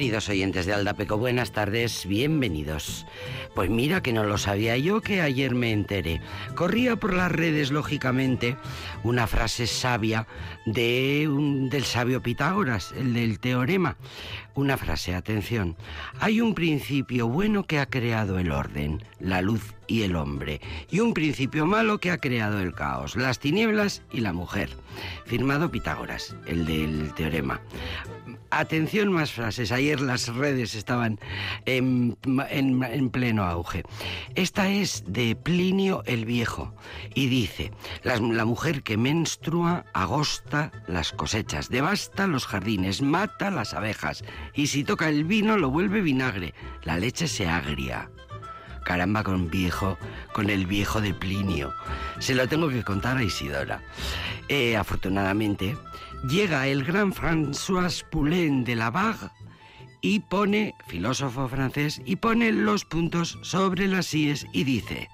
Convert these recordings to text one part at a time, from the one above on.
Queridos oyentes de Aldapeco, buenas tardes, bienvenidos. Pues mira que no lo sabía yo que ayer me enteré. Corría por las redes, lógicamente, una frase sabia de un, del sabio Pitágoras, el del teorema. Una frase, atención. Hay un principio bueno que ha creado el orden, la luz y el hombre, y un principio malo que ha creado el caos, las tinieblas y la mujer. Firmado Pitágoras, el del teorema. Atención más frases. Ayer las redes estaban en, pleno auge. Esta es de Plinio el Viejo y dice, la, la mujer que menstrua agosta las cosechas, devasta los jardines, mata las abejas y si toca el vino lo vuelve vinagre, la leche se agria caramba con viejo, con el viejo de Plinio. Se lo tengo que contar a Isidora. Eh, afortunadamente, llega el gran François Poulain de la Vague y pone, filósofo francés, y pone los puntos sobre las IES y dice,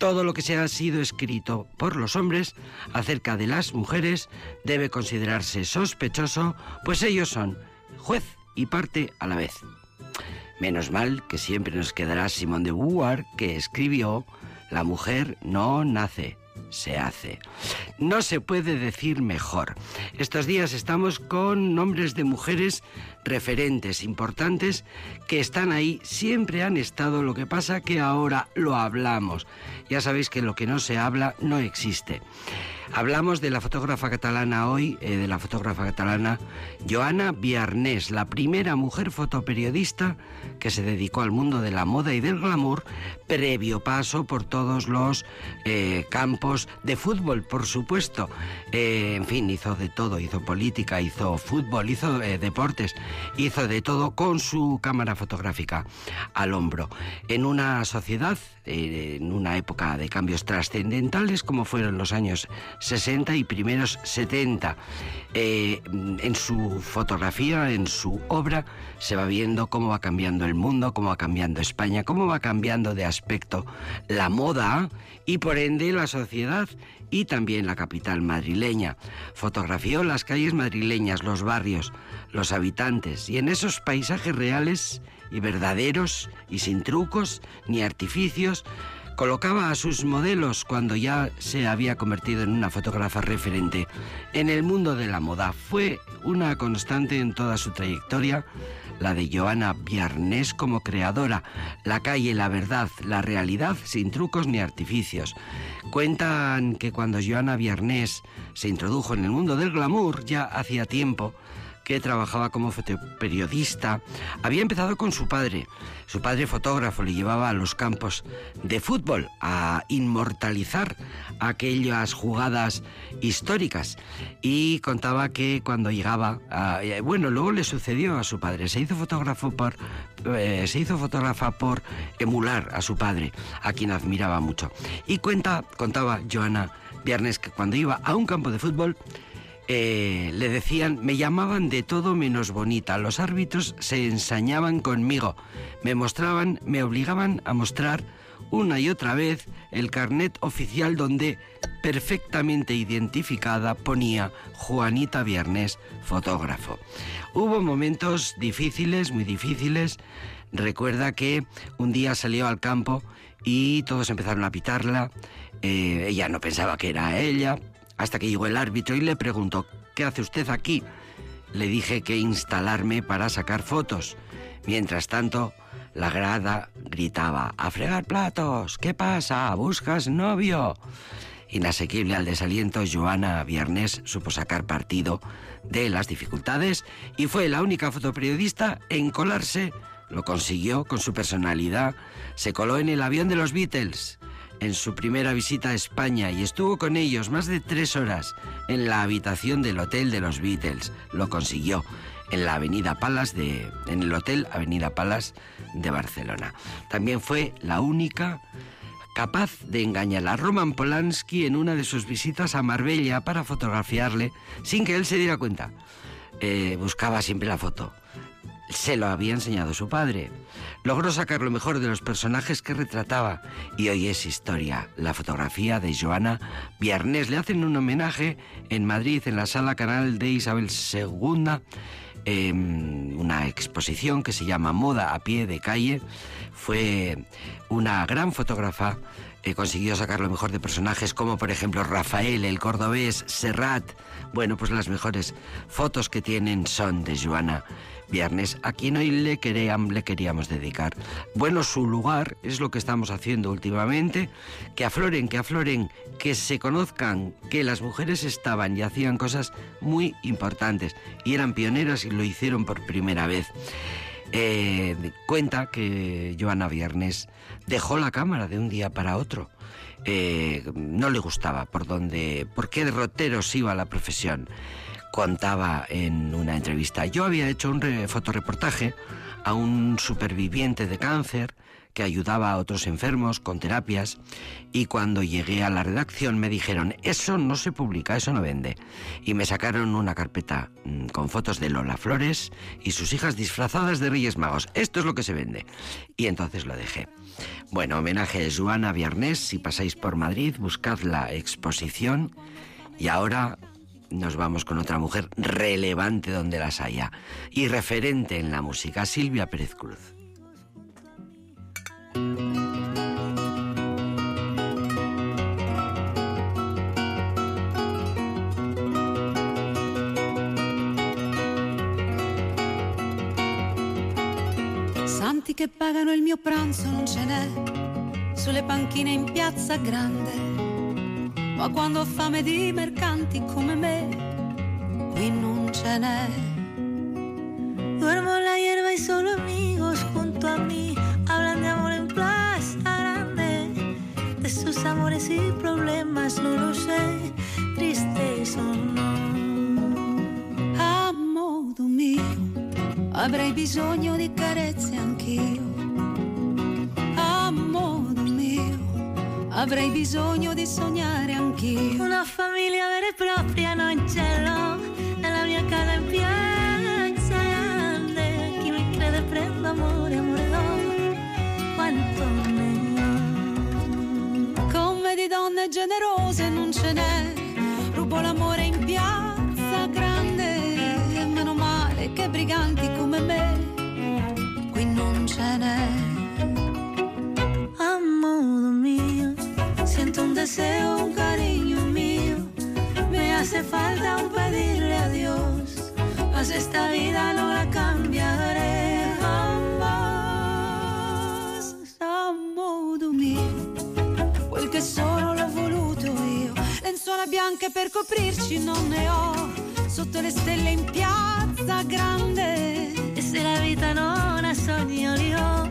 todo lo que se ha sido escrito por los hombres acerca de las mujeres debe considerarse sospechoso, pues ellos son juez y parte a la vez. Menos mal que siempre nos quedará Simón de Beauvoir, que escribió, La mujer no nace, se hace. No se puede decir mejor. Estos días estamos con nombres de mujeres referentes importantes que están ahí, siempre han estado, lo que pasa que ahora lo hablamos. Ya sabéis que lo que no se habla no existe. Hablamos de la fotógrafa catalana hoy, eh, de la fotógrafa catalana Joana Viarnés, la primera mujer fotoperiodista que se dedicó al mundo de la moda y del glamour, previo paso por todos los eh, campos de fútbol, por supuesto. Eh, en fin, hizo de todo, hizo política, hizo fútbol, hizo deportes, hizo de todo con su cámara fotográfica al hombro. En una sociedad, en una época de cambios trascendentales como fueron los años 60 y primeros 70. Eh, en su fotografía, en su obra, se va viendo cómo va cambiando el mundo, cómo va cambiando España, cómo va cambiando de aspecto la moda y por ende la sociedad y también la capital madrileña. Fotografió las calles madrileñas, los barrios, los habitantes y en esos paisajes reales y verdaderos y sin trucos ni artificios, colocaba a sus modelos cuando ya se había convertido en una fotógrafa referente en el mundo de la moda. Fue una constante en toda su trayectoria, la de Joana Viarnés como creadora, la calle, la verdad, la realidad sin trucos ni artificios. Cuentan que cuando Joana Viarnés se introdujo en el mundo del glamour ya hacía tiempo, que trabajaba como fotoperiodista, había empezado con su padre. Su padre fotógrafo le llevaba a los campos de fútbol a inmortalizar aquellas jugadas históricas y contaba que cuando llegaba, eh, bueno, luego le sucedió a su padre, se hizo fotógrafo por eh, se hizo fotógrafa por emular a su padre, a quien admiraba mucho. Y cuenta, contaba Joana Viernes que cuando iba a un campo de fútbol eh, le decían, me llamaban de todo menos bonita. Los árbitros se ensañaban conmigo, me mostraban, me obligaban a mostrar una y otra vez el carnet oficial donde perfectamente identificada ponía Juanita Viernes, fotógrafo. Hubo momentos difíciles, muy difíciles. Recuerda que un día salió al campo y todos empezaron a pitarla. Eh, ella no pensaba que era ella, hasta que llegó el árbitro y le preguntó, ¿qué hace usted aquí? Le dije que instalarme para sacar fotos. Mientras tanto, la grada gritaba, ¡a fregar platos! ¿Qué pasa? ¿Buscas novio? Inasequible al desaliento, Joana Viernes supo sacar partido de las dificultades y fue la única fotoperiodista en colarse. Lo consiguió con su personalidad. Se coló en el avión de los Beatles en su primera visita a España y estuvo con ellos más de tres horas en la habitación del hotel de los Beatles. Lo consiguió en la Avenida Palas de en el hotel Avenida Palas de Barcelona. También fue la única capaz de engañar a Roman Polanski en una de sus visitas a Marbella para fotografiarle sin que él se diera cuenta. Eh, buscaba siempre la foto se lo había enseñado su padre. Logró sacar lo mejor de los personajes que retrataba y hoy es historia. La fotografía de Joana Viernes le hacen un homenaje en Madrid en la sala canal de Isabel II una exposición que se llama Moda a pie de calle. Fue una gran fotógrafa eh, consiguió sacar lo mejor de personajes como por ejemplo Rafael, el cordobés, Serrat. Bueno, pues las mejores fotos que tienen son de Joana Viernes, a quien hoy le, le queríamos dedicar. Bueno, su lugar es lo que estamos haciendo últimamente, que afloren, que afloren, que se conozcan que las mujeres estaban y hacían cosas muy importantes y eran pioneras y lo hicieron por primera vez. Eh, cuenta que Joana Viernes dejó la cámara de un día para otro. Eh, no le gustaba por dónde, por qué derroteros iba la profesión. Contaba en una entrevista, yo había hecho un fotoreportaje a un superviviente de cáncer que ayudaba a otros enfermos con terapias y cuando llegué a la redacción me dijeron, eso no se publica, eso no vende. Y me sacaron una carpeta mm, con fotos de Lola Flores y sus hijas disfrazadas de Reyes Magos. Esto es lo que se vende. Y entonces lo dejé. Bueno, homenaje a Joana Viernes, si pasáis por Madrid, buscad la exposición y ahora nos vamos con otra mujer relevante donde las haya y referente en la música, Silvia Pérez Cruz. Santi che pagano il mio pranzo non ce n'è, sulle panchine in piazza grande, ma quando ho fame di mercanti come me, qui non ce n'è. Duermo la hierba y solo amigos junto a mí hablan de amor en plaza grande, de sus amores y problemas, no lo sé, tristes o no. A modo mio, avrei bisogno di carezze anch'io. A modo mio, avrei bisogno di sognare anch'io. Una famiglia vera e propria non ce l'ho, nella mia casa in piazza grande. Chi mi crede prendo amore, amore do quanto ne ho. Come di donne generose non ce n'è, rubo l'amore in piazza grande. E meno male che briganti come me, qui non ce n'è. A modo mio, siento un deseo, hace falta un pedirle a Dios, mas esta vida no la cambiaré jamás. A modo mio, quel che sono l'ho voluto io. Lenzuola bianche per coprirci non ne ho, sotto le stelle in piazza grande. E se la vita non ha sogni io li ho,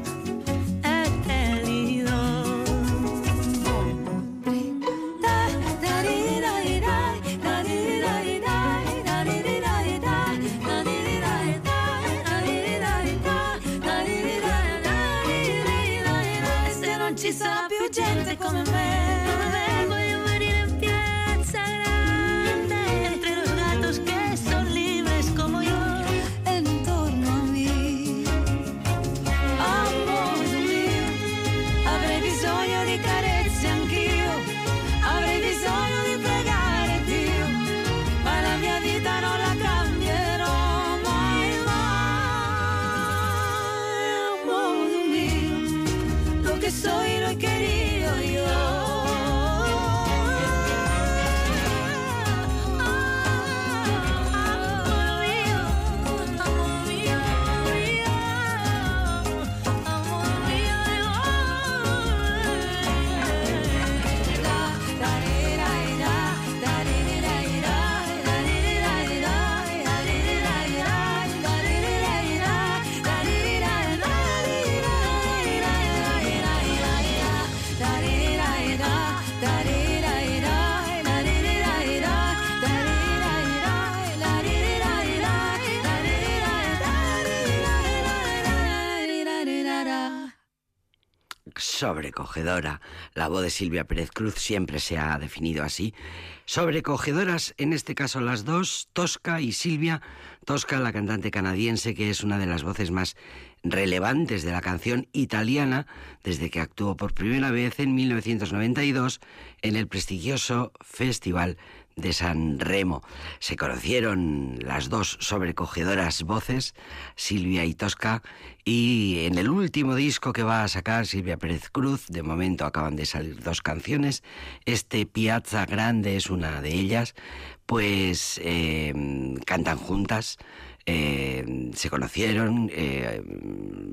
sobrecogedora. La voz de Silvia Pérez Cruz siempre se ha definido así. Sobrecogedoras, en este caso las dos, Tosca y Silvia. Tosca, la cantante canadiense, que es una de las voces más relevantes de la canción italiana desde que actuó por primera vez en 1992 en el prestigioso Festival de San Remo. Se conocieron las dos sobrecogedoras voces, Silvia y Tosca, y en el último disco que va a sacar Silvia Pérez Cruz, de momento acaban de salir dos canciones, este Piazza Grande es una de ellas, pues eh, cantan juntas eh, se conocieron, eh,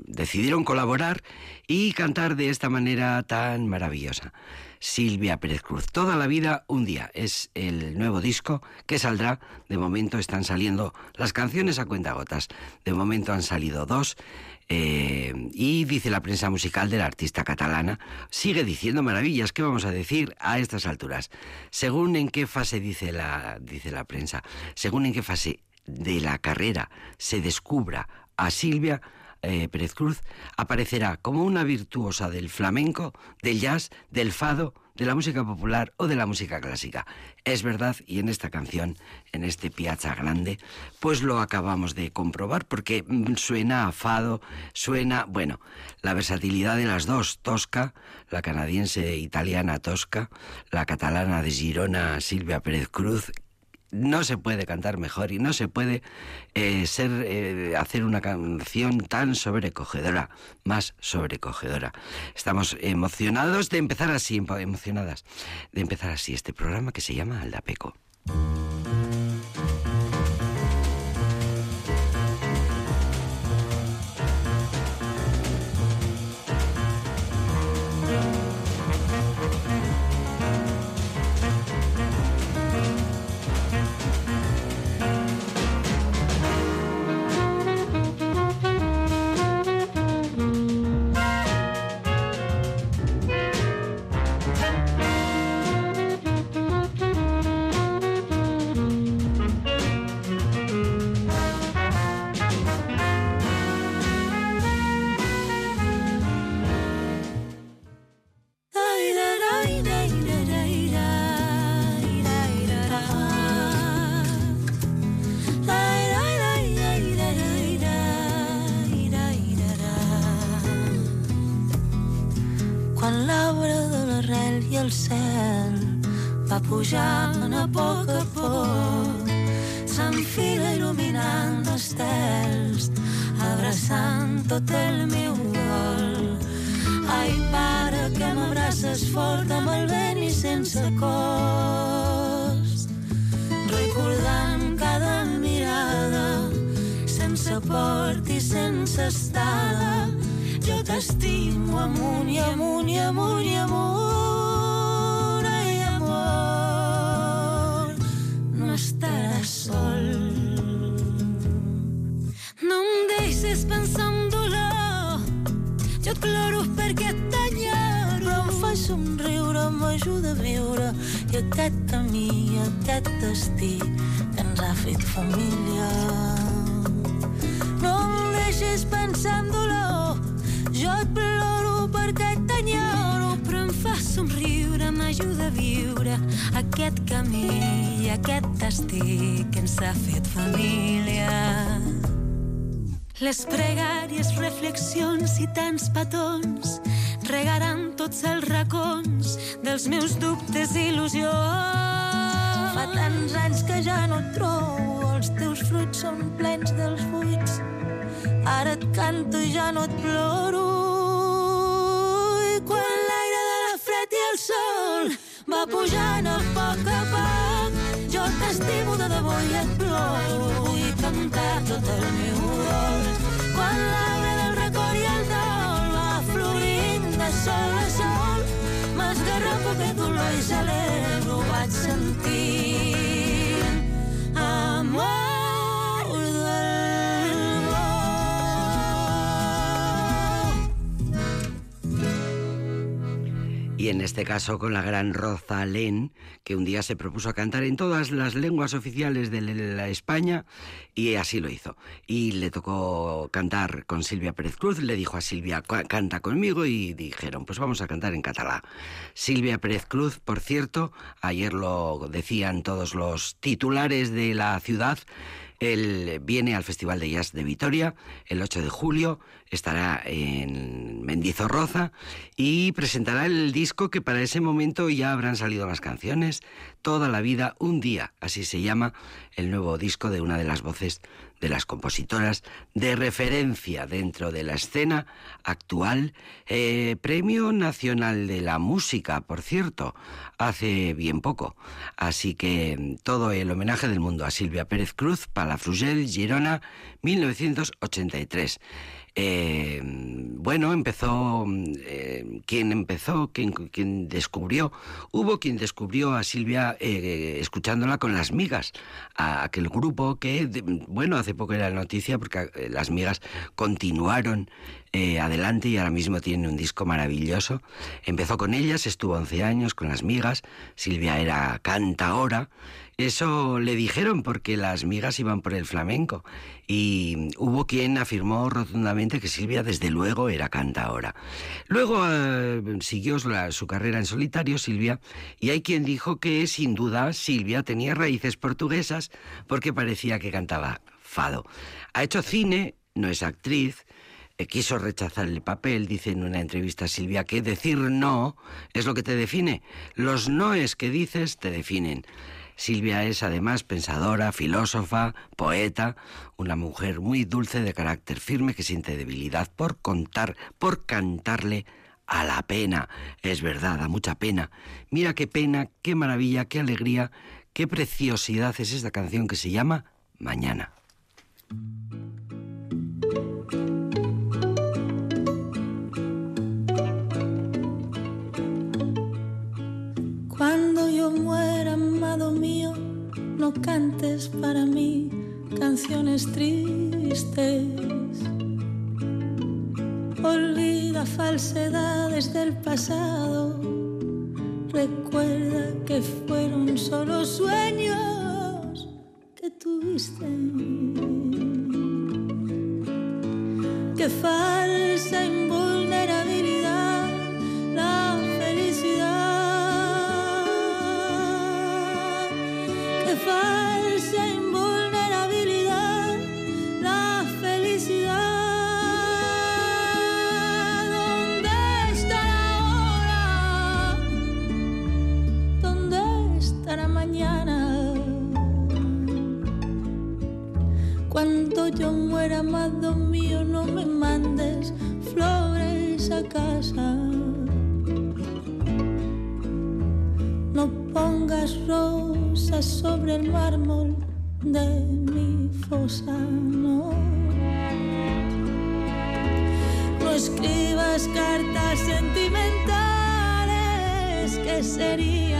decidieron colaborar y cantar de esta manera tan maravillosa. Silvia Pérez Cruz, Toda la vida, un día. Es el nuevo disco que saldrá. De momento están saliendo las canciones a cuentagotas. De momento han salido dos. Eh, y dice la prensa musical de la artista catalana, sigue diciendo maravillas, ¿qué vamos a decir a estas alturas? Según en qué fase dice la, dice la prensa, según en qué fase de la carrera se descubra a Silvia eh, Pérez Cruz, aparecerá como una virtuosa del flamenco, del jazz, del fado, de la música popular o de la música clásica. Es verdad, y en esta canción, en este Piazza Grande, pues lo acabamos de comprobar porque mm, suena a fado, suena, bueno, la versatilidad de las dos, Tosca, la canadiense italiana Tosca, la catalana de Girona Silvia Pérez Cruz, no se puede cantar mejor y no se puede eh, ser eh, hacer una canción tan sobrecogedora, más sobrecogedora. Estamos emocionados de empezar así, emocionadas de empezar así este programa que se llama Aldapeco. Pujant a poc a poc s'enfila il·luminant estels abraçant tot el meu vol ai pare que m'abraces fort amb el vent i sense cost recordant cada mirada sense port i sense estada jo t'estimo amunt i amunt aquest camí, aquest destí que ens ha fet família. No em deixes pensar en dolor, jo et ploro perquè t'enyoro, però em fa somriure, m'ajuda a viure aquest camí i aquest destí que ens ha fet família. Les pregàries, reflexions i tants petons tots els racons dels meus dubtes i il·lusions. Fa tants anys que ja no et trobo, els teus fruits són plens dels buits. Ara et canto i ja no et ploro. I quan l'aire de la fred i el sol va pujant a poc a poc. Jo t'estimo de debò i et ploro, vull cantar tot el meu dol. Quan l'arbre del record i el dol va florint de sol, que tu no hi no vaig sentir. Este caso con la gran Rosalén, que un día se propuso a cantar en todas las lenguas oficiales de la España y así lo hizo. Y le tocó cantar con Silvia Pérez Cruz, le dijo a Silvia, canta conmigo y dijeron, pues vamos a cantar en catalán. Silvia Pérez Cruz, por cierto, ayer lo decían todos los titulares de la ciudad, él viene al Festival de Jazz de Vitoria el 8 de julio, estará en Mendizorroza y presentará el disco que para ese momento ya habrán salido las canciones, Toda la vida, un día, así se llama el nuevo disco de una de las voces de las compositoras de referencia dentro de la escena actual. Eh, Premio Nacional de la Música, por cierto, hace bien poco. Así que mm, todo el homenaje del mundo a Silvia Pérez Cruz, Palafrugell, Girona, 1983. Eh, bueno, empezó, eh, quien empezó, quien, descubrió, hubo quien descubrió a Silvia eh, escuchándola con las migas, a aquel grupo que, bueno, hace poco era noticia porque eh, las migas continuaron eh, adelante y ahora mismo tiene un disco maravilloso. Empezó con ellas, estuvo 11 años con las migas, Silvia era canta ahora. Eso le dijeron porque las migas iban por el flamenco y hubo quien afirmó rotundamente que Silvia desde luego era canta ahora. Luego eh, siguió su carrera en solitario Silvia y hay quien dijo que sin duda Silvia tenía raíces portuguesas porque parecía que cantaba fado. Ha hecho cine, no es actriz, quiso rechazar el papel, dice en una entrevista a Silvia, que decir no es lo que te define. Los noes que dices te definen. Silvia es además pensadora, filósofa, poeta, una mujer muy dulce de carácter firme que siente debilidad por contar, por cantarle a la pena. Es verdad, a mucha pena. Mira qué pena, qué maravilla, qué alegría, qué preciosidad es esta canción que se llama Mañana. Cuando yo muera, amado mío, no cantes para mí canciones tristes. Olvida falsedades del pasado. Recuerda que fueron solo sueños que tuviste. Que falsa yo muera, amado mío, no me mandes flores a casa. No pongas rosas sobre el mármol de mi fosa, no. No escribas cartas sentimentales que serían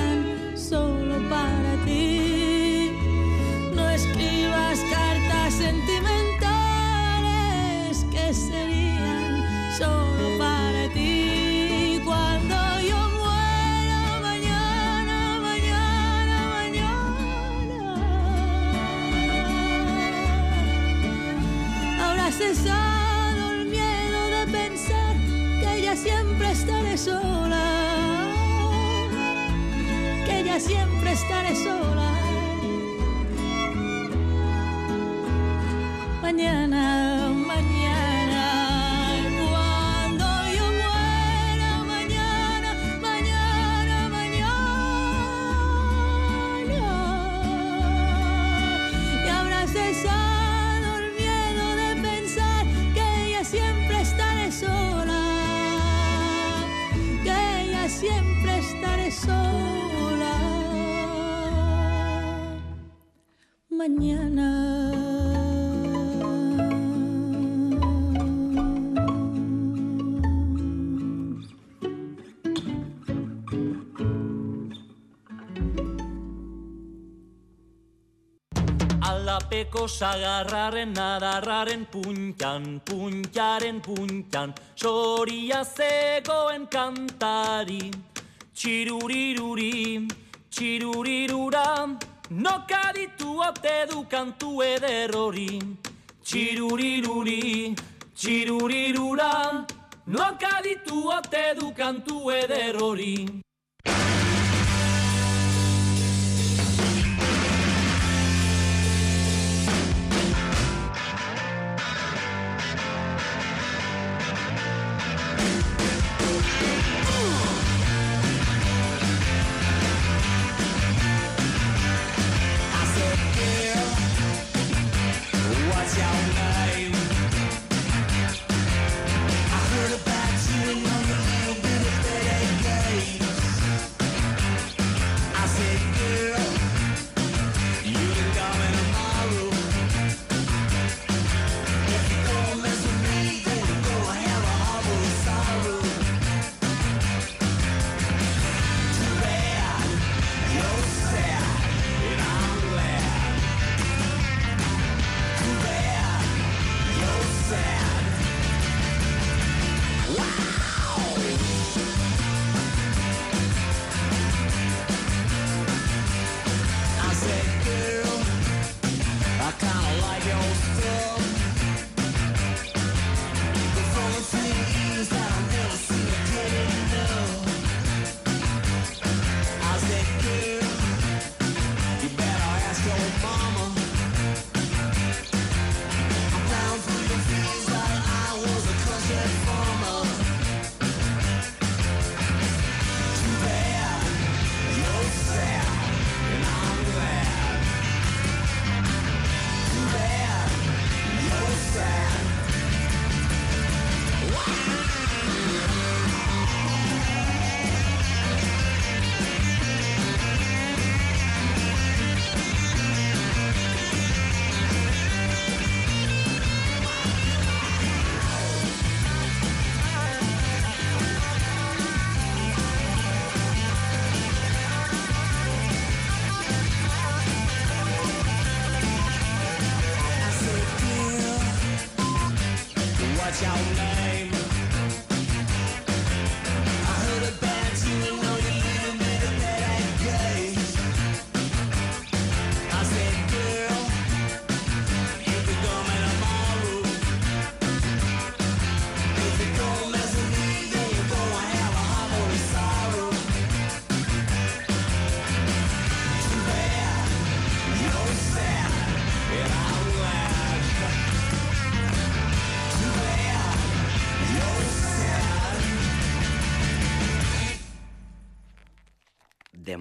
Alapeko sagarraren adarraren puntan, puntaren puntan, soria zegoen kantari. txiruriruri, txirurirura, nokaditu ote du kantu eder hori. Txiruriruri, txirurirura, nokaditu ote du kantu eder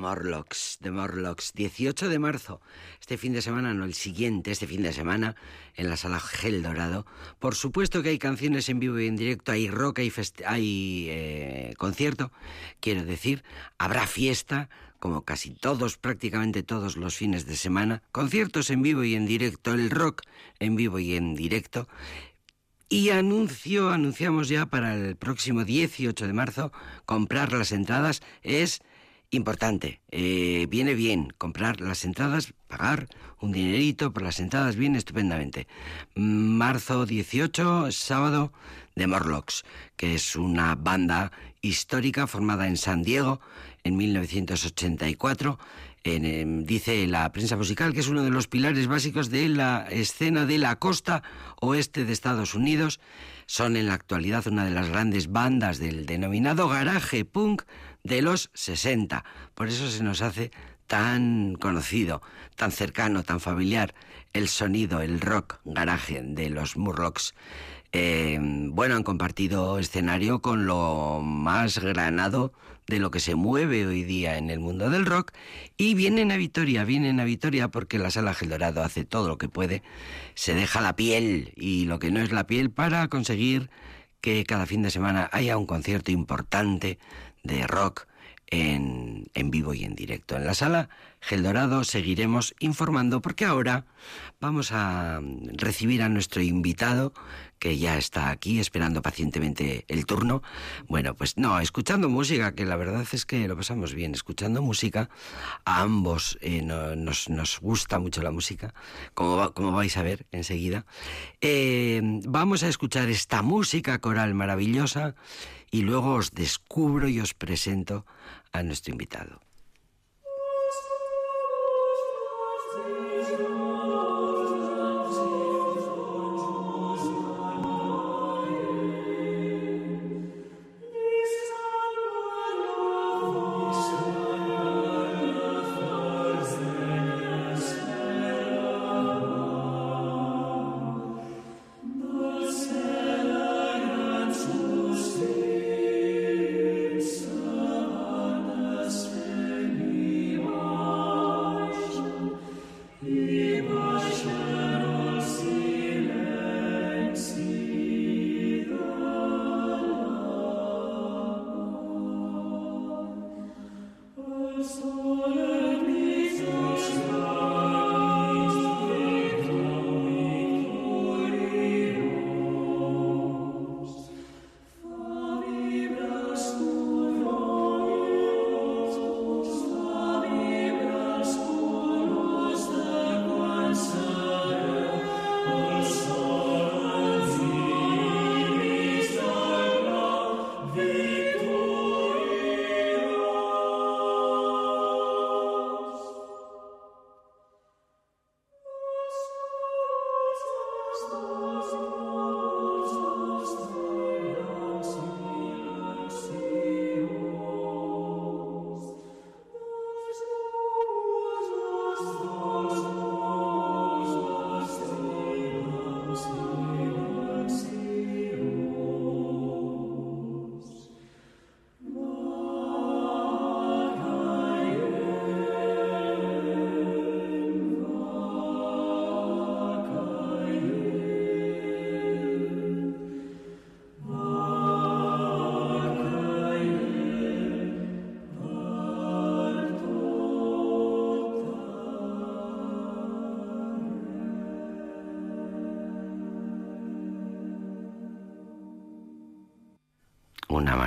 Morlocks, de Morlocks, 18 de marzo, este fin de semana, no el siguiente, este fin de semana, en la sala Gel Dorado. Por supuesto que hay canciones en vivo y en directo, hay rock, hay, hay eh, concierto, quiero decir, habrá fiesta, como casi todos, prácticamente todos los fines de semana, conciertos en vivo y en directo, el rock en vivo y en directo. Y anuncio, anunciamos ya para el próximo 18 de marzo, comprar las entradas es Importante, eh, viene bien comprar las entradas, pagar un dinerito por las entradas, viene estupendamente. Marzo 18, sábado, de Morlocks, que es una banda histórica formada en San Diego en 1984. Em, dice la prensa musical que es uno de los pilares básicos de la escena de la costa oeste de Estados Unidos. Son en la actualidad una de las grandes bandas del denominado garaje punk de los 60. Por eso se nos hace tan conocido, tan cercano, tan familiar el sonido, el rock garaje de los Murlocs. Eh, bueno, han compartido escenario con lo más granado de lo que se mueve hoy día en el mundo del rock y vienen a Vitoria, vienen a Vitoria porque la sala Gel Dorado hace todo lo que puede, se deja la piel y lo que no es la piel para conseguir que cada fin de semana haya un concierto importante de rock en, en vivo y en directo. En la sala Geldorado seguiremos informando porque ahora vamos a recibir a nuestro invitado que ya está aquí esperando pacientemente el turno. Bueno, pues no, escuchando música, que la verdad es que lo pasamos bien, escuchando música. A ambos eh, nos, nos, gusta mucho la música, como, como vais a ver enseguida. Eh, vamos a escuchar esta música coral maravillosa y luego os descubro y os presento a nuestro invitado.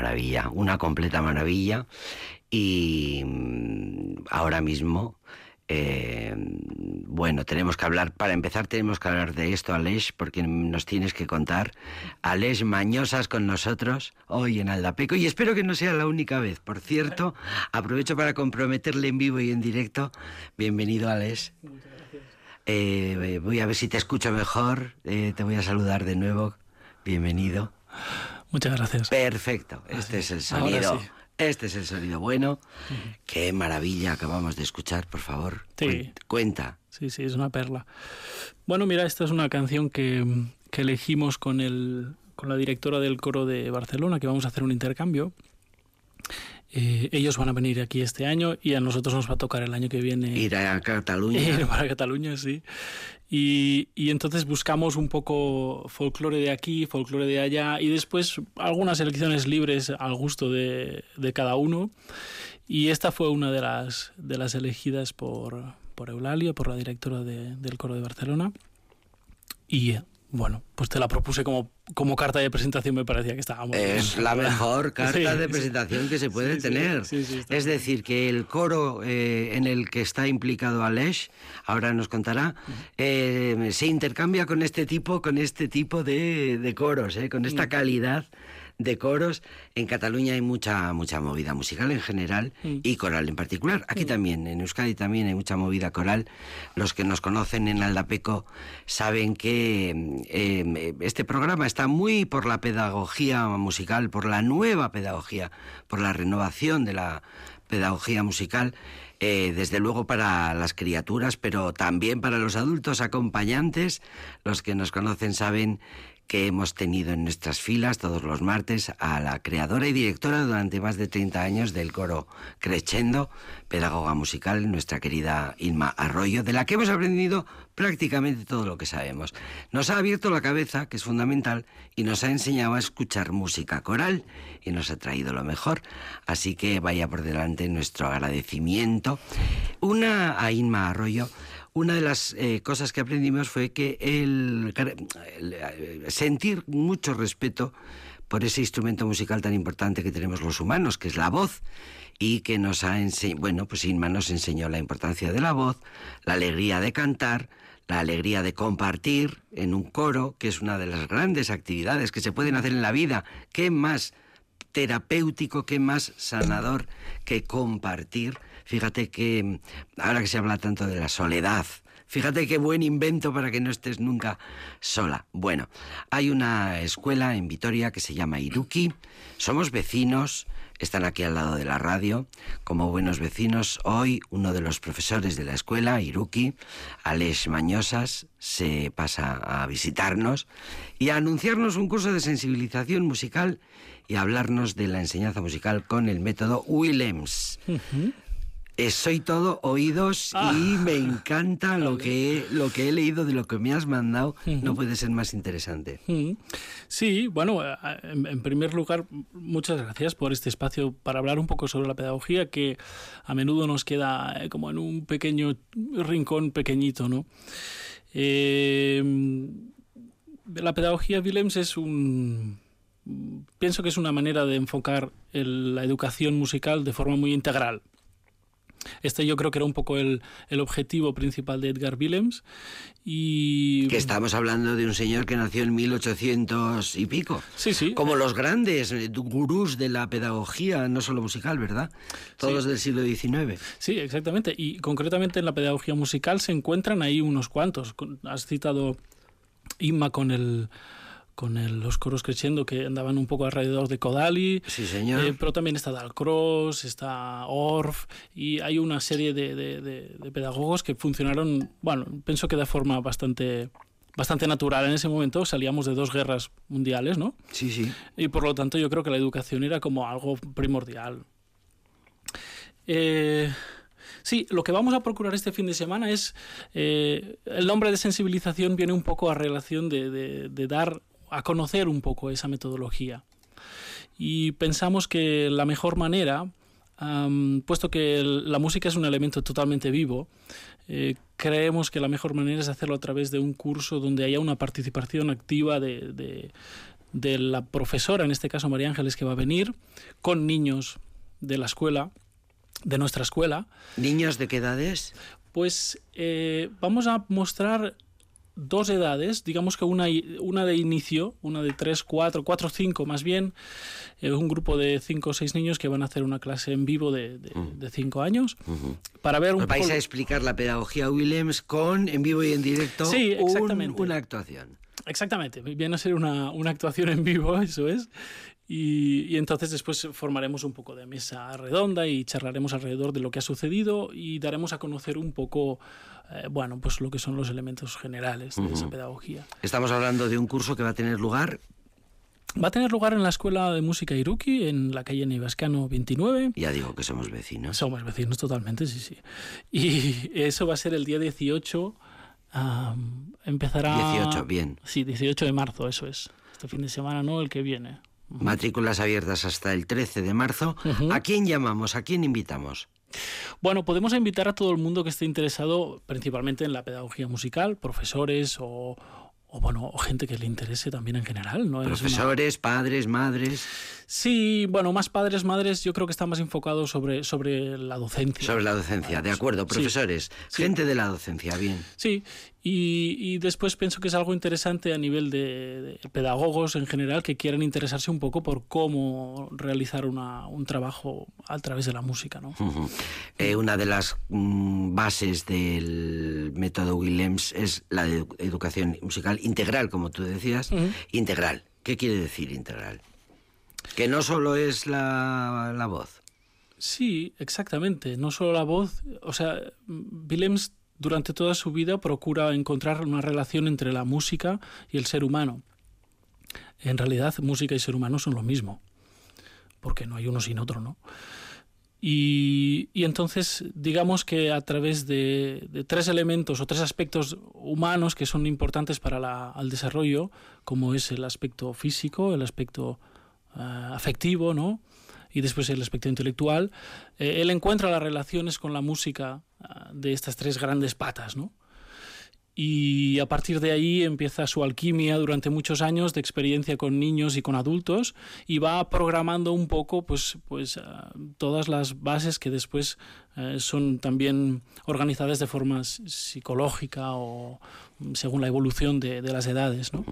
Maravilla, una completa maravilla. Y mm, ahora mismo, eh, bueno, tenemos que hablar, para empezar tenemos que hablar de esto, Aleix, porque nos tienes que contar. Aleix Mañosas con nosotros hoy en Aldapeco y espero que no sea la única vez. Por cierto, aprovecho para comprometerle en vivo y en directo. Bienvenido, Aleix. Eh, voy a ver si te escucho mejor. Eh, te voy a saludar de nuevo. Bienvenido. Muchas gracias. Perfecto. Este es el sonido. Este es el sonido bueno. Qué maravilla acabamos de escuchar, por favor. Sí. Cuenta. Sí, sí, es una perla. Bueno, mira, esta es una canción que, que elegimos con, el, con la directora del coro de Barcelona, que vamos a hacer un intercambio. Eh, ellos van a venir aquí este año y a nosotros nos va a tocar el año que viene. Ir a Cataluña. Ir para Cataluña, sí. Y, y, entonces buscamos un poco folclore de aquí, folclore de allá y después algunas elecciones libres al gusto de, de cada uno. Y esta fue una de las, de las elegidas por, por Eulalia, por la directora de, del coro de Barcelona. Y bueno, pues te la propuse como, como carta de presentación, me parecía que estaba muy Es bien. la mejor carta sí, de presentación sí, que se puede sí, tener. es decir, que el coro eh, en el que está implicado Aleix, ahora nos contará, eh, se intercambia con este tipo, con este tipo de, de coros, eh, con esta calidad de coros. En Cataluña hay mucha mucha movida musical en general Mm. y coral en particular. Aquí también, en Euskadi también hay mucha movida coral. Los que nos conocen en Aldapeco saben que eh, este programa está muy por la pedagogía musical, por la nueva pedagogía, por la renovación de la pedagogía musical. Eh, desde luego para las criaturas, pero también para los adultos acompañantes. Los que nos conocen saben que hemos tenido en nuestras filas todos los martes a la creadora y directora durante más de 30 años del coro Crescendo, pedagoga musical, nuestra querida Ilma Arroyo, de la que hemos aprendido prácticamente todo lo que sabemos. Nos ha abierto la cabeza, que es fundamental, y nos ha enseñado a escuchar música coral y nos ha traído lo mejor. Así que vaya por delante nuestro agradecimiento. Una a Inma Arroyo una de las eh, cosas que aprendimos fue que el, eh, sentir mucho respeto por ese instrumento musical tan importante que tenemos los humanos, que es la voz, y que nos ha enseñado, bueno, pues Inma nos enseñó la importancia de la voz, la alegría de cantar, la alegría de compartir en un coro, que es una de las grandes actividades que se pueden hacer en la vida. ¿Qué más terapéutico, qué más sanador que compartir? Fíjate que ahora que se habla tanto de la soledad, Fíjate qué buen invento para que no estés nunca sola. Bueno, hay una escuela en Vitoria que se llama Iruki. Somos vecinos, están aquí al lado de la radio. Como buenos vecinos, hoy uno de los profesores de la escuela, Iruki, Alex Mañosas, se pasa a visitarnos y a anunciarnos un curso de sensibilización musical y a hablarnos de la enseñanza musical con el método Willems. Eh, soy todo oídos y ah. me encanta lo que, he, lo que he leído de lo que me has mandado. No puede ser más interesante. Sí, bueno, eh, en, primer lugar, muchas gracias por este espacio para hablar un poco sobre la pedagogía que a menudo nos queda eh, como en un pequeño rincón pequeñito, ¿no? la pedagogía Willems es un pienso que es una manera de enfocar la educación musical de forma muy integral. Este yo creo que era un poco el, objetivo principal de Edgar Willems. Y... Que estamos hablando de un señor que nació en 1800 y pico. Sí, sí. Como los grandes gurús de la pedagogía, no solo musical, ¿verdad? Todos del siglo XIX. Sí, exactamente. Y concretamente en la pedagogía musical se encuentran ahí unos cuantos. Has citado Inma con el con los coros creciendo que andaban un poco alrededor de Kodali. Sí, señor. Eh, pero también está Dalcross, está Orff, y hay una serie de, de, pedagogos que funcionaron, bueno, pienso que de forma bastante bastante natural en ese momento, salíamos de dos guerras mundiales, ¿no? Sí, sí. Y por lo tanto yo creo que la educación era como algo primordial. Eh, sí, lo que vamos a procurar este fin de semana es, eh, el nombre de sensibilización viene un poco a relación de, de dar a conocer un poco esa metodología. Y pensamos que la mejor manera, puesto que la música es un elemento totalmente vivo, eh, creemos que la mejor manera es hacerlo a través de un curso donde haya una participación activa de, de, la profesora, en este caso María Ángeles, que va a venir, con niños de la escuela, de nuestra escuela. ¿Niños de qué edades? Pues eh, vamos a mostrar dos edades, digamos que una, una de inicio, una de 3, 4, 4, 5 más bien, es un grupo de 5 o 6 niños que van a hacer una clase en vivo de 5 años para ver un Vais a explicar la pedagogía Williams con en vivo y en directo sí, exactamente. una actuación. Exactamente, viene a ser una, una actuación en vivo, eso es. Y, entonces después formaremos un poco de mesa redonda y charlaremos alrededor de lo que ha sucedido y daremos a conocer un poco, eh, bueno, pues lo que son los elementos generales de esa pedagogía. Estamos hablando de un curso que va a tener lugar Va a tener lugar en la Escuela de Música Iruki, en la calle Nevascano 29. Ya digo que somos vecinos. Somos vecinos totalmente, sí, sí. Y eso va a ser el día 18. empezará... 18, bien. Sí, 18 de marzo, eso es. Este fin de semana, no el que viene. Matrículas abiertas hasta el 13 de marzo. ¿A quién llamamos? ¿A quién invitamos? Bueno, podemos invitar a todo el mundo que esté interesado principalmente en la pedagogía musical, profesores o, o bueno, gente que le interese también en general, ¿no? Profesores, padres, madres. Sí, bueno, más padres, madres, yo creo que están más enfocados sobre, sobre la docencia. Sobre la docencia, de acuerdo, profesores, gente de la docencia, bien. Sí, y, después pienso que es algo interesante a nivel de, pedagogos en general que quieran interesarse un poco por cómo realizar una, un trabajo a través de la música. ¿no? Eh, una de las mm, bases del método Willems es la educación musical integral, como tú decías. Integral. ¿Qué quiere decir integral? Que no solo es la, la voz. Sí, exactamente. No solo la voz. O sea, Willems durante toda su vida procura encontrar una relación entre la música y el ser humano. En realidad, música y ser humano son lo mismo, porque no hay uno sin otro, ¿no? Y, y entonces, digamos que a través de, de, tres elementos o tres aspectos humanos que son importantes para el desarrollo, como es el aspecto físico, el aspecto uh, afectivo, ¿no? y después el aspecto intelectual, eh, él encuentra las relaciones con la música uh, de estas tres grandes patas, ¿no? Y a partir de ahí empieza su alquimia durante muchos años de experiencia con niños y con adultos y va programando un poco pues, pues uh, todas las bases que después uh, son también organizadas de forma psicológica o según la evolución de, de las edades. ¿no?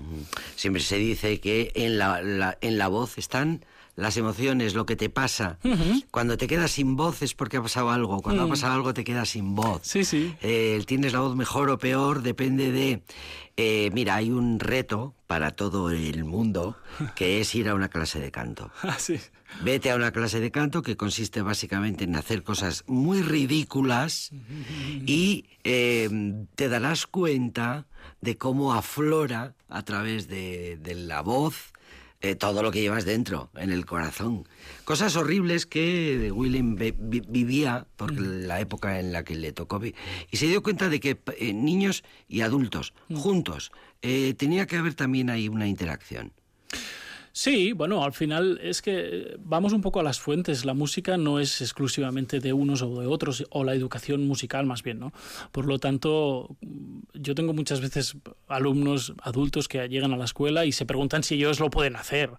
Siempre se dice que en la, la, en la voz están las emociones, lo que te pasa. Uh -huh. Cuando te quedas sin voz es porque ha pasado algo. Cuando uh -huh. ha pasado algo te quedas sin voz. Sí, sí. Eh, tienes la voz mejor o peor, depende de... Eh, mira, hay un reto para todo el mundo que es ir a una clase de canto. Ah, sí. Vete a una clase de canto que consiste básicamente en hacer cosas muy ridículas y eh, te darás cuenta de cómo aflora a través de, de la voz eh, todo lo que llevas dentro, en el corazón. Cosas horribles que William vi vivía por mm. la época en la que le tocó y se dio cuenta de que eh, niños y adultos mm. juntos eh, tenía que haber también ahí una interacción. Sí, bueno, al final es que vamos un poco a las fuentes. La música no es exclusivamente de unos o de otros, o la educación musical más bien, ¿no? Por lo tanto, yo tengo muchas veces alumnos adultos que llegan a la escuela y se preguntan si ellos lo pueden hacer.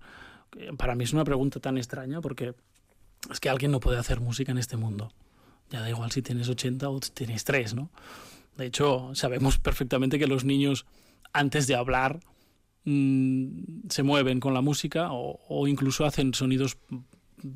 Para mí es una pregunta tan extraña porque es que alguien no puede hacer música en este mundo. Ya da igual si tienes 80 o tienes 3, ¿no? De hecho, sabemos perfectamente que los niños, antes de hablar, mmm, se mueven con la música o, o incluso hacen sonidos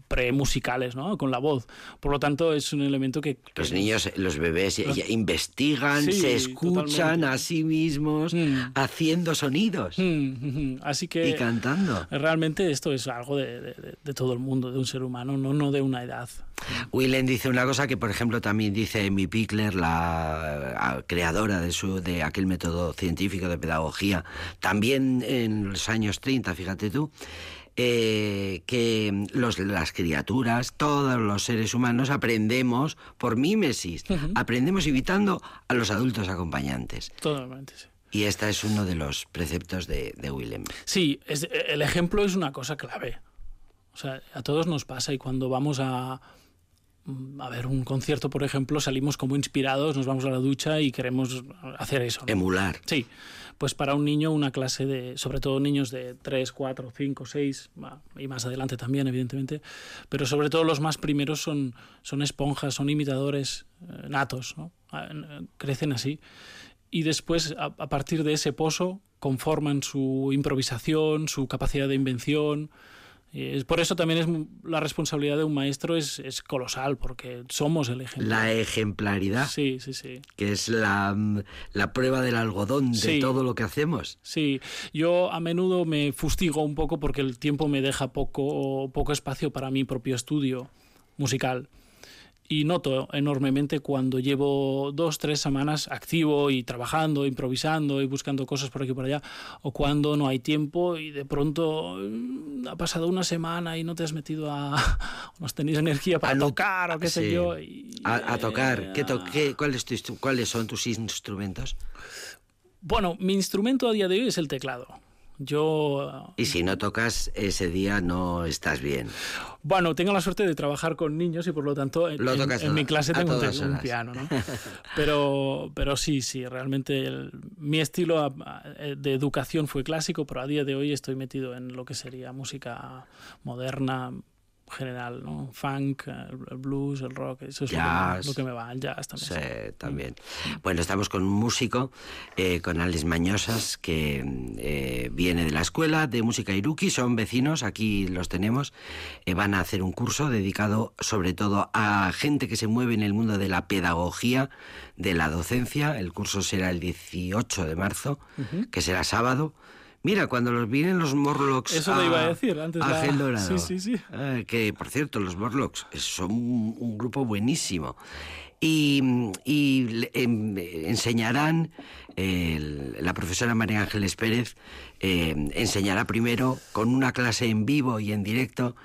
premusicales, ¿no? Con la voz. Por lo tanto, es un elemento que... que los niños, los bebés los... investigan, sí, se escuchan totalmente. a sí mismos mm. haciendo sonidos. Mm, así que... Y cantando. Realmente esto es algo de, de, de, todo el mundo, de un ser humano, no, no de una edad. Willen dice una cosa que, por ejemplo, también dice Amy Pickler, la creadora de, su, de aquel método científico de pedagogía, también en los años 30, fíjate tú, eh, que los, las criaturas, todos los seres humanos aprendemos por mímesis, uh -huh. aprendemos imitando a los adultos acompañantes. Totalmente, sí. Y este es uno de los preceptos de, de Willem. Sí, es, el ejemplo es una cosa clave. O sea, a todos nos pasa y cuando vamos a, a ver un concierto, por ejemplo, salimos como inspirados, nos vamos a la ducha y queremos hacer eso. ¿no? Emular. Sí, pues para un niño una clase de, sobre todo niños de 3, 4, 5, 6, y más adelante también, evidentemente, pero sobre todo los más primeros son, son esponjas, son imitadores eh, natos, ¿no? crecen así. Y después, a partir de ese pozo, conforman su improvisación, su capacidad de invención, es por eso también es la responsabilidad de un maestro es, es, colosal, porque somos el ejemplo. La ejemplaridad. Sí, sí, sí. Que es la, la prueba del algodón de sí. todo lo que hacemos. Sí, yo a menudo me fustigo un poco porque el tiempo me deja poco, poco espacio para mi propio estudio musical y noto enormemente cuando llevo dos, tres semanas activo y trabajando, improvisando y buscando cosas por aquí y por allá, o cuando no hay tiempo y de pronto mm, ha pasado una semana y no te has metido a... no has tenido energía para no, tocar o qué sí. sé yo. Y, a, a, tocar. Eh, ¿Qué to qué, cuál tu, ¿Cuáles son tus instrumentos? Bueno, mi instrumento a día de hoy es el teclado. Yo... Y si no tocas ese día no estás bien. Bueno, tengo la suerte de trabajar con niños y por lo tanto lo en, en, mi clase tengo un, un, piano, ¿no? Pero, pero sí, sí, realmente el, mi estilo de educación fue clásico, pero a día de hoy estoy metido en lo que sería música moderna, general, ¿no? Funk, el blues, el rock, eso es jazz. Lo, que, me va, el jazz también. Sí, sí. también. Mm. Bueno, estamos con un músico, eh, con Alex Mañosas, que eh, viene de la escuela de música Iruki, son vecinos, aquí los tenemos, eh, van a hacer un curso dedicado sobre todo a gente que se mueve en el mundo de la pedagogía, de la docencia, el curso será el 18 de marzo, uh -huh. que será sábado, Mira, cuando los vienen los Morlocks Eso a, iba a decir antes. A la... Dorado, sí, sí, sí. Eh, que, por cierto, los Morlocks son un, un grupo buenísimo. y, em, enseñarán, la profesora María Ángeles Pérez eh, enseñará primero con una clase en vivo y en directo,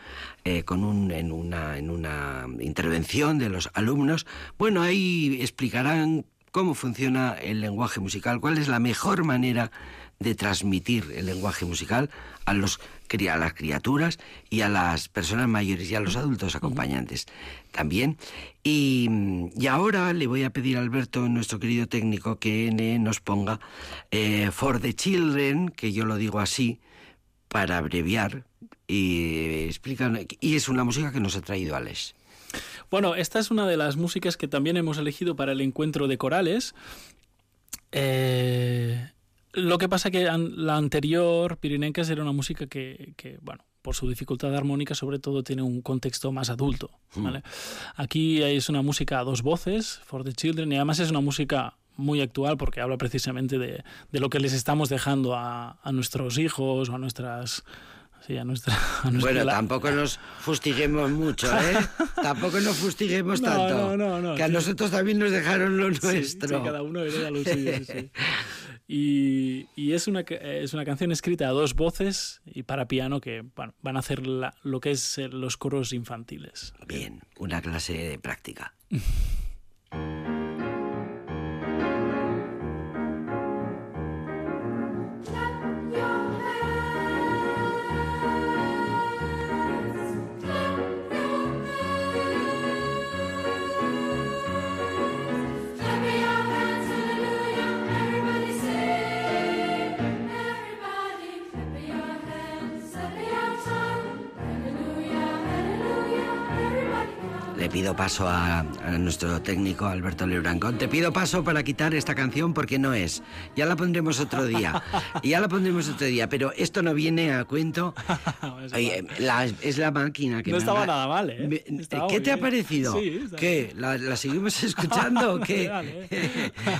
eh, con un, en, una, en una intervención de los alumnos. Bueno, ahí explicarán cómo funciona el lenguaje musical, cuál es la mejor manera de transmitir el lenguaje musical a, los, a las criaturas y a las personas mayores y a los adultos acompañantes también. Y, y ahora le voy a pedir a Alberto, nuestro querido técnico, que nos ponga eh, For the Children, que yo lo digo así, para abreviar, y, explican, y es una música que nos ha traído Alex. Bueno, esta es una de las músicas que también hemos elegido para el encuentro de corales. Eh, lo que pasa que an- la anterior, Pirinenques, era una música que, que, bueno, por su dificultad armónica, sobre todo tiene un contexto más adulto. ¿vale? Aquí es una música a dos voces, For the Children, y además es una música muy actual porque habla precisamente de, de lo que les estamos dejando a, a nuestros hijos o a nuestras... Sí, a nuestra, a nuestra- Bueno, la- tampoco nos fustiguemos mucho, ¿eh? tampoco nos fustiguemos No, tanto. no, no, no, que a nosotros también nos dejaron lo Sí, nuestro. sí, cada uno hereda lo suyo. Y, y es, una, es una canción escrita a dos voces y para piano que bueno, van a hacer la- lo que es eh, los coros infantiles. Bien, una clase de práctica. pido paso a, a nuestro técnico Alberto Lebrancón. Te pido paso para quitar esta canción porque no es. Ya la pondremos otro día. Ya la pondremos otro día, pero esto no viene a cuento. Oye, la- es la máquina que No me estaba haga- nada mal, ¿eh? Me- Estaba ¿Qué te ha parecido? Sí, ¿Qué? ¿La, la seguimos escuchando o qué? Dale.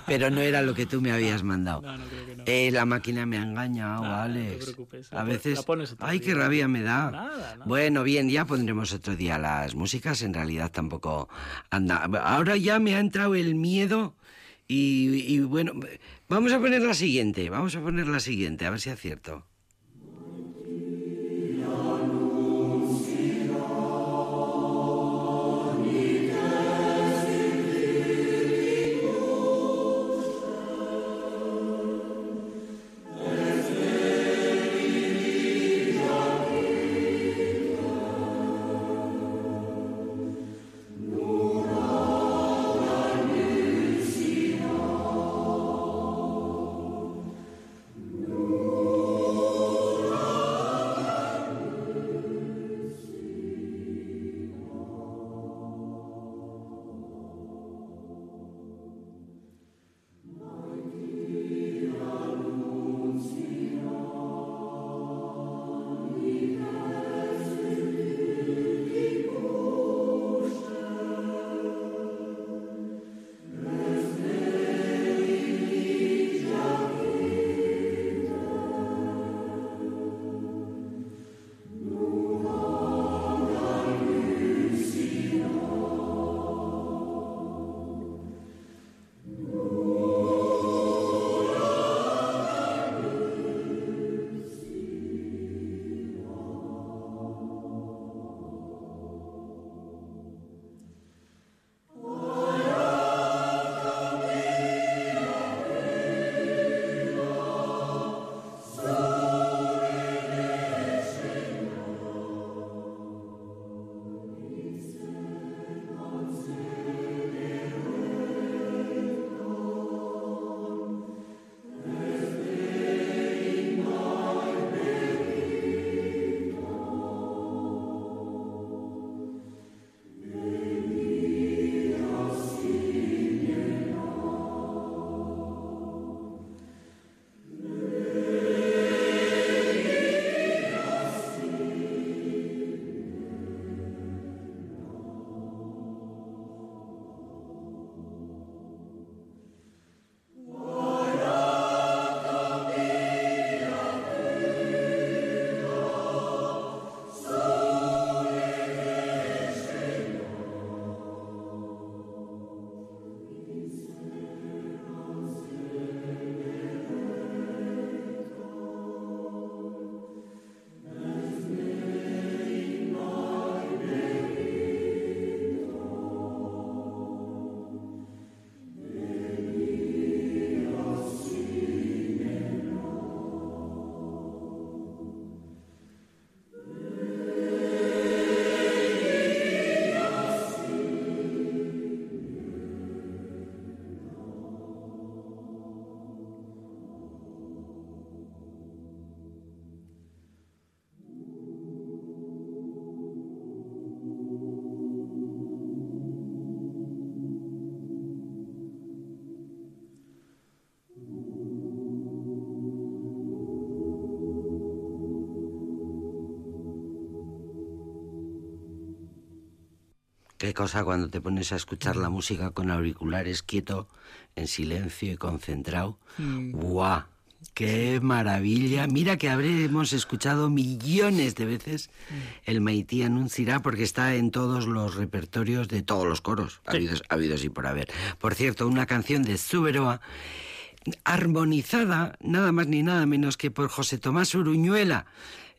pero no era lo que tú me habías mandado. No, no creo que no. Eh, la máquina me ha engañado, te Alex. preocupes. A veces. la pones Ay, día. qué rabia me da. Nada, nada. Bueno, bien, ya pondremos otro día las músicas. En realidad tampoco anda. Ahora ya me ha entrado el miedo. Y, y bueno, vamos a poner la siguiente. Vamos a poner la siguiente, a ver si acierto. Cosa cuando te pones a escuchar la música con auriculares quieto, en silencio y concentrado. ¡Guau! ¡Qué maravilla! Mira que habremos escuchado millones de veces el Maití anunciará porque está en todos los repertorios de todos los coros, habidos, habidos y por haber. Por cierto, una canción de Zuberoa armonizada nada más ni nada menos que por José Tomás Uruñuela,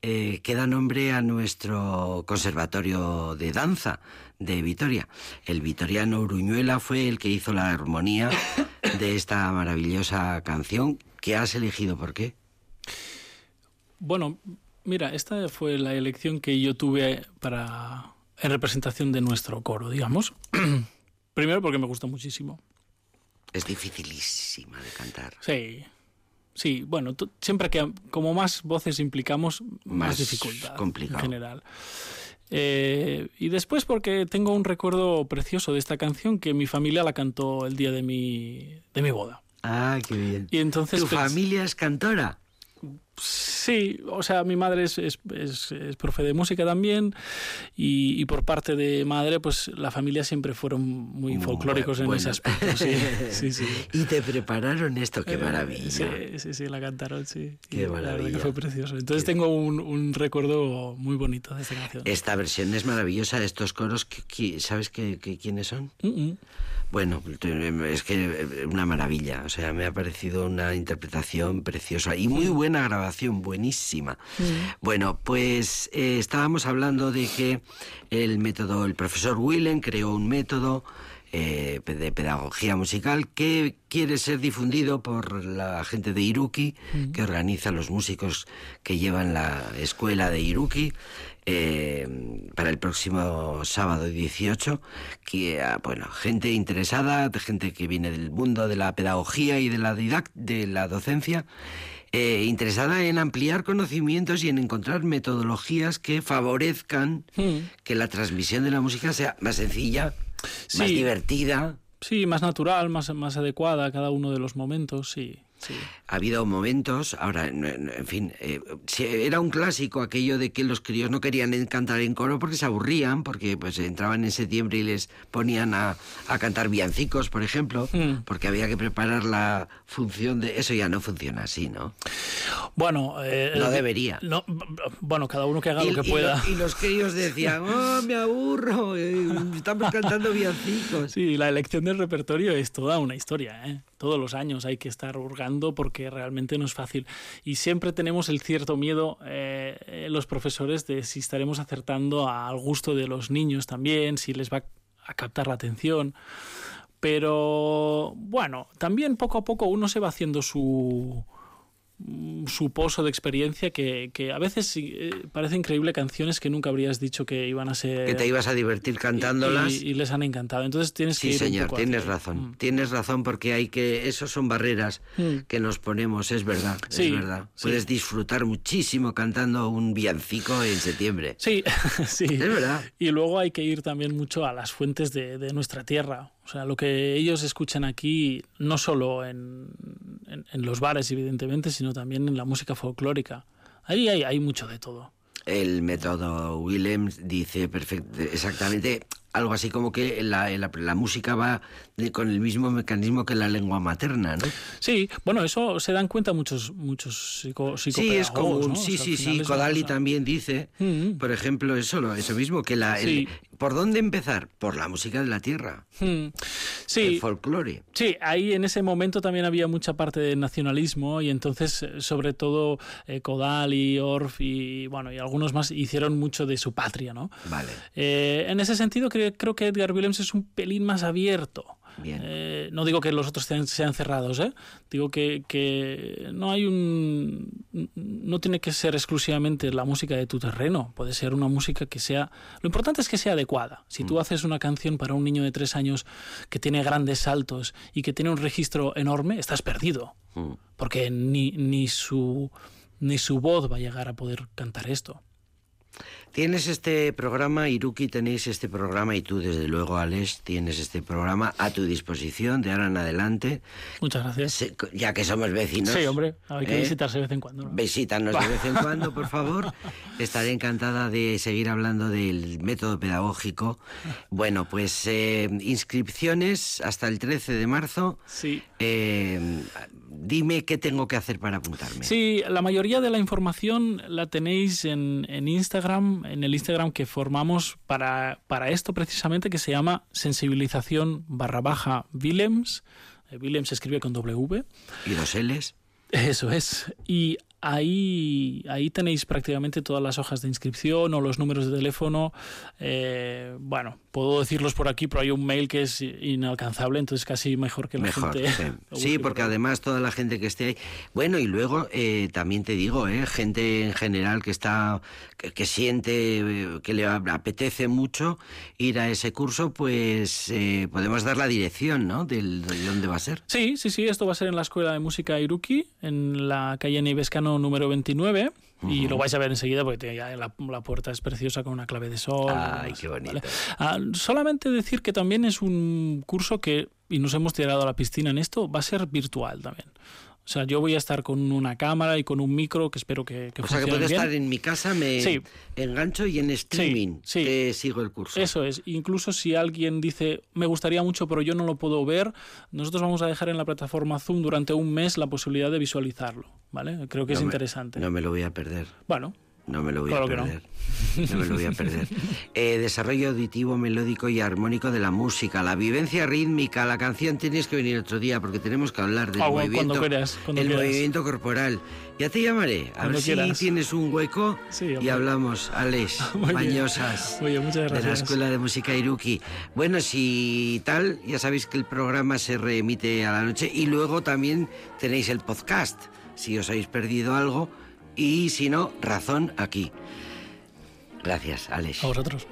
eh, que da nombre a nuestro conservatorio de danza de Vitoria. El vitoriano Uruñuela fue el que hizo la armonía de esta maravillosa canción que has elegido. ¿Por qué? Bueno, mira, esta fue la elección que yo tuve para en representación de nuestro coro, digamos. Primero porque me gustó muchísimo. Es dificilísima de cantar. Sí. Sí, bueno, siempre que como más voces implicamos, más, Más dificultad complicado. en general. Eh, y después porque tengo un recuerdo precioso de esta canción que mi familia la cantó el día de mi, de mi boda. Ah, qué bien. Y entonces ¿Tu pues, familia es cantora? Sí, o sea, mi madre es, es, es- es profe de música también y, y por parte de madre, pues la familia siempre fueron muy Muy folclóricos en ese aspecto. Sí, sí, sí. Y te prepararon esto, qué Eh, maravilla. Sí, sí, sí, la cantaron, sí. Qué maravilla. que fue precioso. Entonces Qué- tengo un, un recuerdo muy bonito de esta canción. Esta versión es maravillosa. Estos coros, ¿qui- qui- ¿sabes qué, qué- quiénes son? Mm. Bueno, te- es que eh, una maravilla. O sea, me ha parecido una interpretación preciosa y muy buena grabación, buenísima. Bueno, pues eh, estábamos hablando de que el método, el profesor Willen creó un método eh, de pedagogía musical que quiere ser difundido por la gente de Iruki, que organiza los músicos que llevan la escuela de Iruki. Eh, para el próximo sábado 18, que, ah, bueno, gente interesada, gente que viene del mundo de la pedagogía y de la, didac- de la docencia, eh, interesada en ampliar conocimientos y en encontrar metodologías que favorezcan Mm. que la transmisión de la música sea más sencilla, más divertida. Sí, más natural, más, más adecuada a cada uno de los momentos, sí. Sí. Ha habido momentos, ahora, en fin, eh, era un clásico aquello de que los críos no querían cantar en coro porque se aburrían, porque pues entraban en septiembre y les ponían a, a cantar villancicos, por ejemplo, Mm. porque había que preparar la función de... Eso ya no funciona así, ¿no? Bueno, eh, No debería. No, bueno, cada uno que haga Y, lo que y pueda. lo- y los críos decían, oh, me aburro, eh, estamos cantando villancicos. Sí, la elección del repertorio es toda una historia. ¿eh? Todos los años hay que estar hurgando porque realmente no es fácil. Y siempre tenemos el cierto miedo, eh, eh, los profesores, de si estaremos acertando al gusto de los niños también, si les va a captar la atención. Pero bueno, también poco a poco uno se va haciendo su su pozo de experiencia que, que a veces eh, parece increíble canciones que nunca habrías dicho que iban a ser Que te ibas a divertir cantándolas. y, y les han encantado. Entonces tienes que Sí, ir un señor, poco tienes hacia- razón. Mm. Tienes razón porque hay que. Esos son barreras Mm. que nos ponemos, es verdad. Sí, es verdad. sí. Puedes disfrutar muchísimo cantando un villancico en septiembre. Sí, sí. Es verdad. Y luego hay que ir también mucho a las fuentes de, de nuestra tierra. O sea, lo que ellos escuchan aquí, no solo en, en- los bares, evidentemente, sino también en la música folclórica. Ahí hay, hay mucho de todo. El método Willems dice perfect- exactamente algo así como que la, la- la música va de- con el mismo mecanismo que la lengua materna, ¿no? Sí, bueno, eso se dan cuenta muchos muchos psico, Sí, es común. ¿no? O Sí, sea, sí, sí. Kodali cosa- también dice, Mm. por ejemplo, eso, lo- eso mismo, que la... el- Sí. ¿Por dónde empezar? Por la música de la tierra, Mm. El Sí, folclore. Sí, ahí en ese momento también había mucha parte de nacionalismo y entonces, eh, sobre todo, eh, Kodal y Orff y, bueno, y algunos más hicieron mucho de su patria, ¿no? Vale. Eh, en ese sentido, creo, creo que Edgar Willems es un pelín más abierto. Bien. Eh, no digo que los otros sean, sean cerrados, ¿eh? Digo que, que no hay un. No tiene que ser exclusivamente la música de tu terreno. Puede ser una música que sea. Lo importante es que sea adecuada. Si Mm. tú haces una canción para un niño de tres años que tiene grandes saltos y que tiene un registro enorme, estás perdido. Mm. Porque ni, ni, su, ni su voz va a llegar a poder cantar esto. Tienes este programa, Iruki, tenéis este programa y tú, desde luego, Alex, tienes este programa a tu disposición de ahora en adelante. Muchas gracias. Se- Ya que somos vecinos. Sí, hombre, hay que ¿eh? visitarse de vez en cuando. ¿no? Visítanos de vez en cuando, por favor. Estaré encantada de seguir hablando del método pedagógico. Bueno, pues eh, inscripciones hasta el 13 de marzo. Sí. Eh, dime qué tengo que hacer para apuntarme. Sí, la mayoría de la información la tenéis en, en Instagram, en el Instagram que formamos para, para esto precisamente, que se llama sensibilización barra baja Willems. Eh, Willems se escribe con W. ¿Y dos L's? Eso es. Y ahí, ahí tenéis prácticamente todas las hojas de inscripción o los números de teléfono. Eh, bueno, puedo decirlos por aquí, pero hay un mail que es inalcanzable, entonces casi mejor que la Mejor, gente. sí. Sí, porque por además toda la gente que esté ahí. Bueno, y luego eh, también te digo, eh, gente en general que está, que, que siente, eh, que le apetece mucho ir a ese curso, pues eh, podemos dar la dirección, ¿no? Del, de dónde va a ser. Sí, sí, sí, esto va a ser en la Escuela de Música Iruki, en la calle Neivescano número 29. Y lo vais a ver enseguida porque ya la, la puerta es preciosa con una clave de sol. Ay, qué bonito. ¿vale? Ah, solamente decir que también es un curso que, y nos hemos tirado a la piscina en esto, va a ser virtual también. O sea, yo voy a estar con una cámara y con un micro que espero que, que O sea que puedo bien. estar en mi casa, me Sí. engancho y en streaming sí. te sigo el curso. Eso es. Incluso si alguien dice, me gustaría mucho, pero yo no lo puedo ver, nosotros vamos a dejar en la plataforma Zoom durante un mes la posibilidad de visualizarlo. ¿Vale? Creo que es me- interesante. No me lo voy a perder. Bueno, No me lo voy Claro a no. perder. No. me lo voy a perder. Eh, desarrollo auditivo, melódico y armónico de la música, la vivencia rítmica, la canción. Tienes que venir otro día porque tenemos que hablar del Ah, bueno, movimiento, cuando quieras, cuando el quieras. movimiento corporal. Ya te llamaré. A Cuando ver quieras. si tienes un hueco Sí, y hablamos. Alex, bien. Muchas De la. Escuela de Música Iruki. Bueno, si tal, ya sabéis que el programa se reemite a la noche y luego también tenéis el podcast, si os habéis perdido algo y si no, razón aquí. Gracias, Alex. A vosotros.